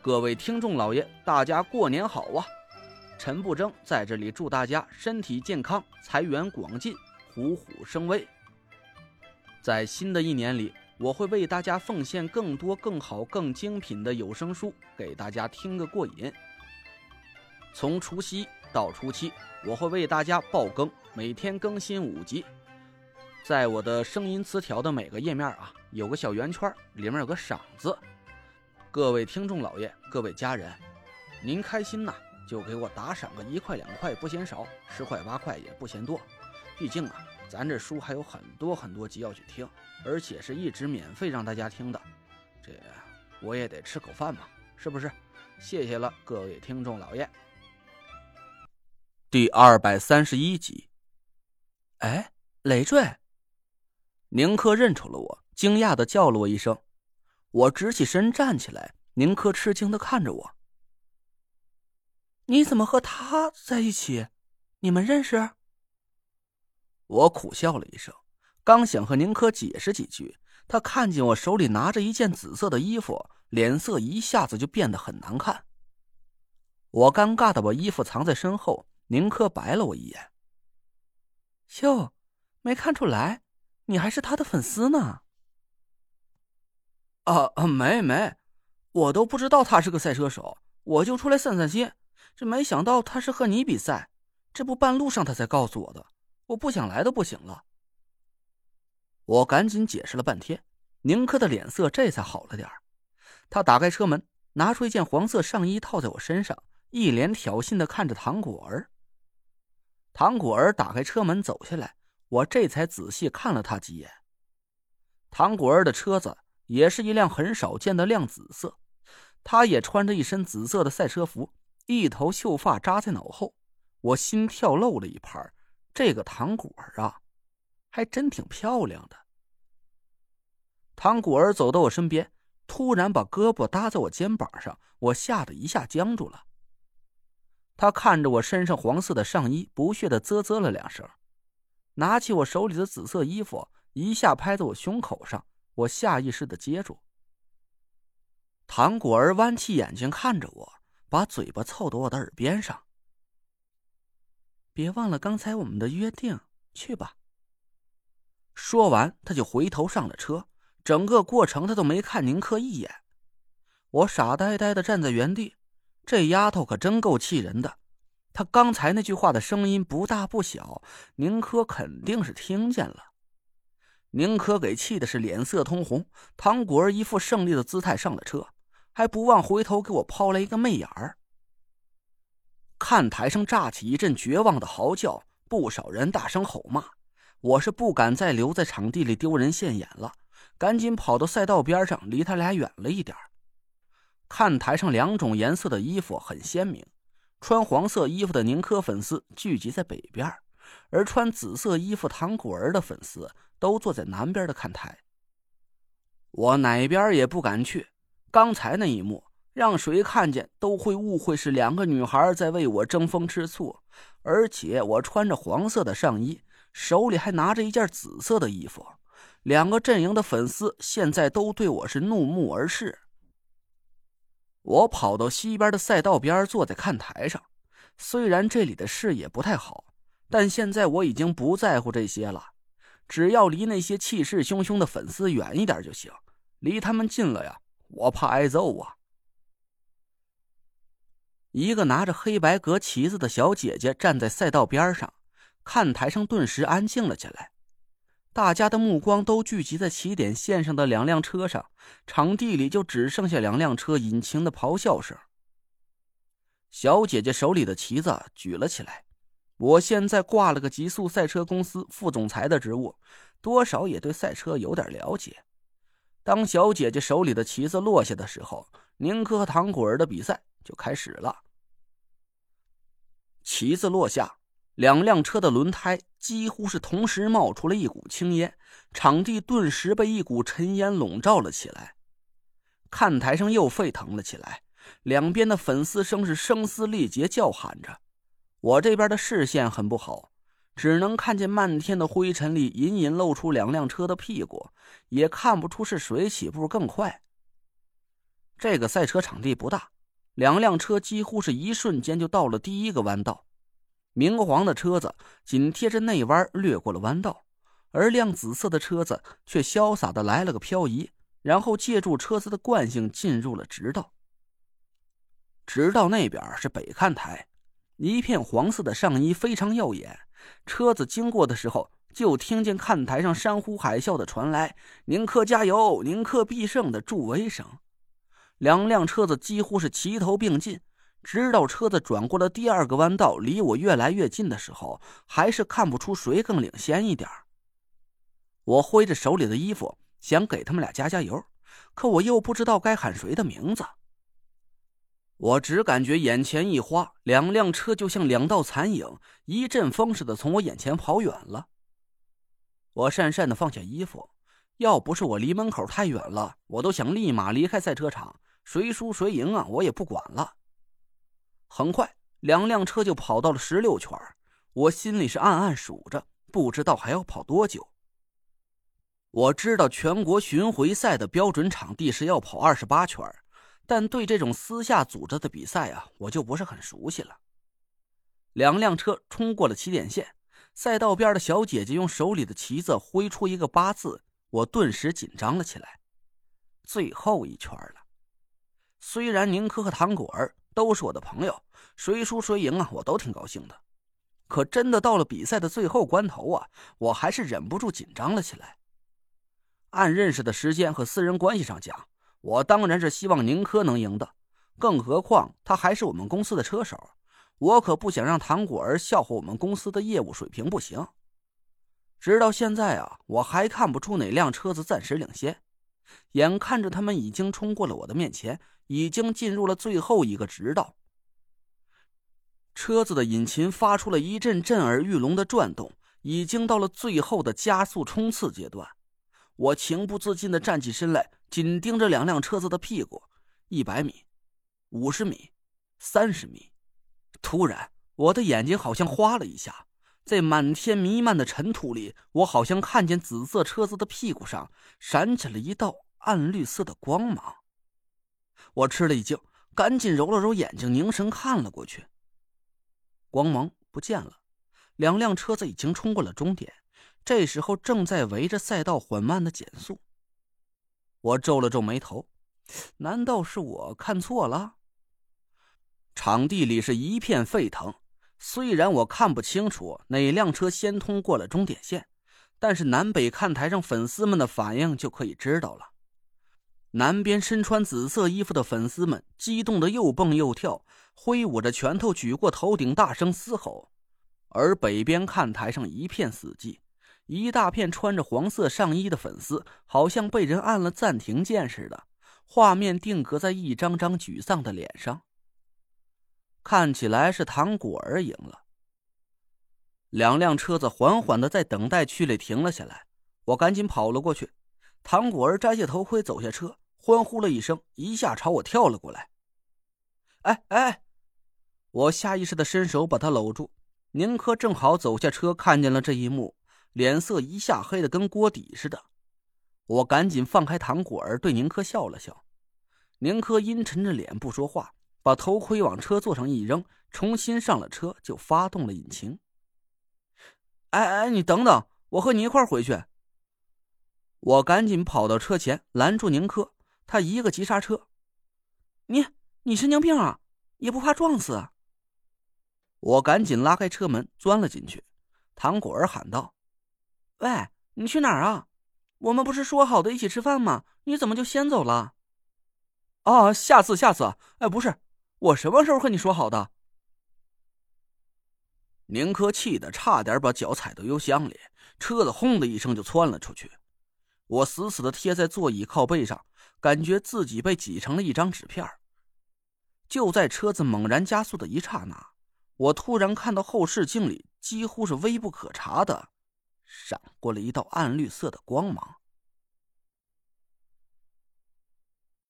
各位听众老爷，大家过年好啊！陈不争在这里祝大家身体健康，财源广进，虎虎生威。在新的一年里，我会为大家奉献更多、更好、更精品的有声书，给大家听个过瘾。从除夕到初七，我会为大家爆更，每天更新五集。在我的声音词条的每个页面啊，有个小圆圈，里面有个赏字。各位听众老爷，各位家人，您开心呐，就给我打赏个一块两块不嫌少，十块八块也不嫌多。毕竟啊，咱这书还有很多很多集要去听，而且是一直免费让大家听的，这我也得吃口饭嘛，是不是？谢谢了，各位听众老爷。第二百三十一集。哎，累赘！宁珂认出了我，惊讶的叫了我一声。我直起身站起来，宁珂吃惊的看着我：“你怎么和他在一起？你们认识？”我苦笑了一声，刚想和宁珂解释几句，他看见我手里拿着一件紫色的衣服，脸色一下子就变得很难看。我尴尬的把衣服藏在身后，宁珂白了我一眼：“哟，没看出来，你还是他的粉丝呢。”啊啊没没，我都不知道他是个赛车手，我就出来散散心。这没想到他是和你比赛，这不半路上他才告诉我的，我不想来都不行了。我赶紧解释了半天，宁珂的脸色这才好了点他打开车门，拿出一件黄色上衣套在我身上，一脸挑衅的看着唐果儿。唐果儿打开车门走下来，我这才仔细看了他几眼。唐果儿的车子。也是一辆很少见的亮紫色，他也穿着一身紫色的赛车服，一头秀发扎在脑后，我心跳漏了一拍。这个糖果儿啊，还真挺漂亮的。糖果儿走到我身边，突然把胳膊搭在我肩膀上，我吓得一下僵住了。他看着我身上黄色的上衣，不屑的啧啧了两声，拿起我手里的紫色衣服，一下拍在我胸口上。我下意识的接住。唐果儿弯起眼睛看着我，把嘴巴凑到我的耳边上。别忘了刚才我们的约定，去吧。说完，他就回头上了车。整个过程他都没看宁珂一眼。我傻呆呆的站在原地。这丫头可真够气人的。她刚才那句话的声音不大不小，宁珂肯定是听见了。宁珂给气的是脸色通红，唐果儿一副胜利的姿态上了车，还不忘回头给我抛来一个媚眼儿。看台上炸起一阵绝望的嚎叫，不少人大声吼骂。我是不敢再留在场地里丢人现眼了，赶紧跑到赛道边上，离他俩远了一点看台上两种颜色的衣服很鲜明，穿黄色衣服的宁珂粉丝聚集在北边，而穿紫色衣服唐果儿的粉丝。都坐在南边的看台，我哪边也不敢去。刚才那一幕，让谁看见都会误会是两个女孩在为我争风吃醋。而且我穿着黄色的上衣，手里还拿着一件紫色的衣服，两个阵营的粉丝现在都对我是怒目而视。我跑到西边的赛道边，坐在看台上。虽然这里的视野不太好，但现在我已经不在乎这些了。只要离那些气势汹汹的粉丝远一点就行，离他们近了呀，我怕挨揍啊！一个拿着黑白格旗子的小姐姐站在赛道边上，看台上顿时安静了起来，大家的目光都聚集在起点线上的两辆车上，场地里就只剩下两辆车引擎的咆哮声。小姐姐手里的旗子举了起来。我现在挂了个极速赛车公司副总裁的职务，多少也对赛车有点了解。当小姐姐手里的旗子落下的时候，宁珂和唐果儿的比赛就开始了。旗子落下，两辆车的轮胎几乎是同时冒出了一股青烟，场地顿时被一股尘烟笼罩了起来。看台上又沸腾了起来，两边的粉丝声是声嘶力竭叫喊着。我这边的视线很不好，只能看见漫天的灰尘里隐隐露出两辆车的屁股，也看不出是谁起步更快。这个赛车场地不大，两辆车几乎是一瞬间就到了第一个弯道。明黄的车子紧贴着内弯掠过了弯道，而亮紫色的车子却潇洒的来了个漂移，然后借助车子的惯性进入了直道。直道那边是北看台，一片黄色的上衣非常耀眼。车子经过的时候，就听见看台上山呼海啸的传来“宁克加油，宁克必胜”的助威声。两辆车子几乎是齐头并进，直到车子转过了第二个弯道，离我越来越近的时候，还是看不出谁更领先一点。我挥着手里的衣服，想给他们俩加加油，可我又不知道该喊谁的名字。我只感觉眼前一花，两辆车就像两道残影，一阵风似的从我眼前跑远了。我讪讪的放下衣服，要不是我离门口太远了，我都想立马离开赛车场。谁输谁赢啊，我也不管了。很快，两辆车就跑到了十六圈，我心里是暗暗数着，不知道还要跑多久。我知道全国巡回赛的标准场地是要跑二十八圈，但对这种私下组织的比赛啊，我就不是很熟悉了。两辆车冲过了起点线，赛道边的小姐姐用手里的旗子挥出一个八字，我顿时紧张了起来。最后一圈了。虽然宁珂和唐果儿都是我的朋友，谁输谁赢啊，我都挺高兴的。可真的到了比赛的最后关头啊，我还是忍不住紧张了起来。按认识的时间和私人关系上讲，我当然是希望宁珂能赢的。更何况他还是我们公司的车手，我可不想让唐果儿笑话我们公司的业务水平不行。直到现在啊，我还看不出哪辆车子暂时领先。眼看着他们已经冲过了我的面前。已经进入了最后一个直道，车子的引擎发出了一阵震耳欲聋的转动，已经到了最后的加速冲刺阶段。我情不自禁的站起身来，紧盯着两辆车子的屁股。一百米，五十米，三十米。突然，我的眼睛好像花了一下，在满天弥漫的尘土里，我好像看见紫色车子的屁股上闪起了一道暗绿色的光芒。我吃了一惊，赶紧揉了揉眼睛，凝神看了过去。光芒不见了，两辆车子已经冲过了终点，这时候正在围着赛道缓慢的减速。我皱了皱眉头，难道是我看错了？场地里是一片沸腾，虽然我看不清楚哪辆车先通过了终点线，但是南北看台上粉丝们的反应就可以知道了。南边身穿紫色衣服的粉丝们激动的又蹦又跳，挥舞着拳头举过头顶，大声嘶吼；而北边看台上一片死寂，一大片穿着黄色上衣的粉丝好像被人按了暂停键似的，画面定格在一张张沮丧的脸上。看起来是唐果儿赢了。两辆车子缓缓的在等待区里停了下来，我赶紧跑了过去。唐果儿摘下头盔，走下车，欢呼了一声，一下朝我跳了过来。哎哎！我下意识的伸手把他搂住。宁珂正好走下车，看见了这一幕，脸色一下黑的跟锅底似的。我赶紧放开唐果儿，对宁珂笑了笑。宁珂阴沉着脸不说话，把头盔往车座上一扔，重新上了车，就发动了引擎。哎哎，你等等，我和你一块回去。我赶紧跑到车前拦住宁珂，他一个急刹车。你你神经病啊，也不怕撞死？我赶紧拉开车门钻了进去。唐果儿喊道：“喂，你去哪儿啊？我们不是说好的一起吃饭吗？你怎么就先走了？”啊，下次下次。哎，不是，我什么时候和你说好的？宁珂气得差点把脚踩到油箱里，车子轰的一声就窜了出去。我死死的贴在座椅靠背上，感觉自己被挤成了一张纸片。就在车子猛然加速的一刹那，我突然看到后视镜里几乎是微不可察的闪过了一道暗绿色的光芒。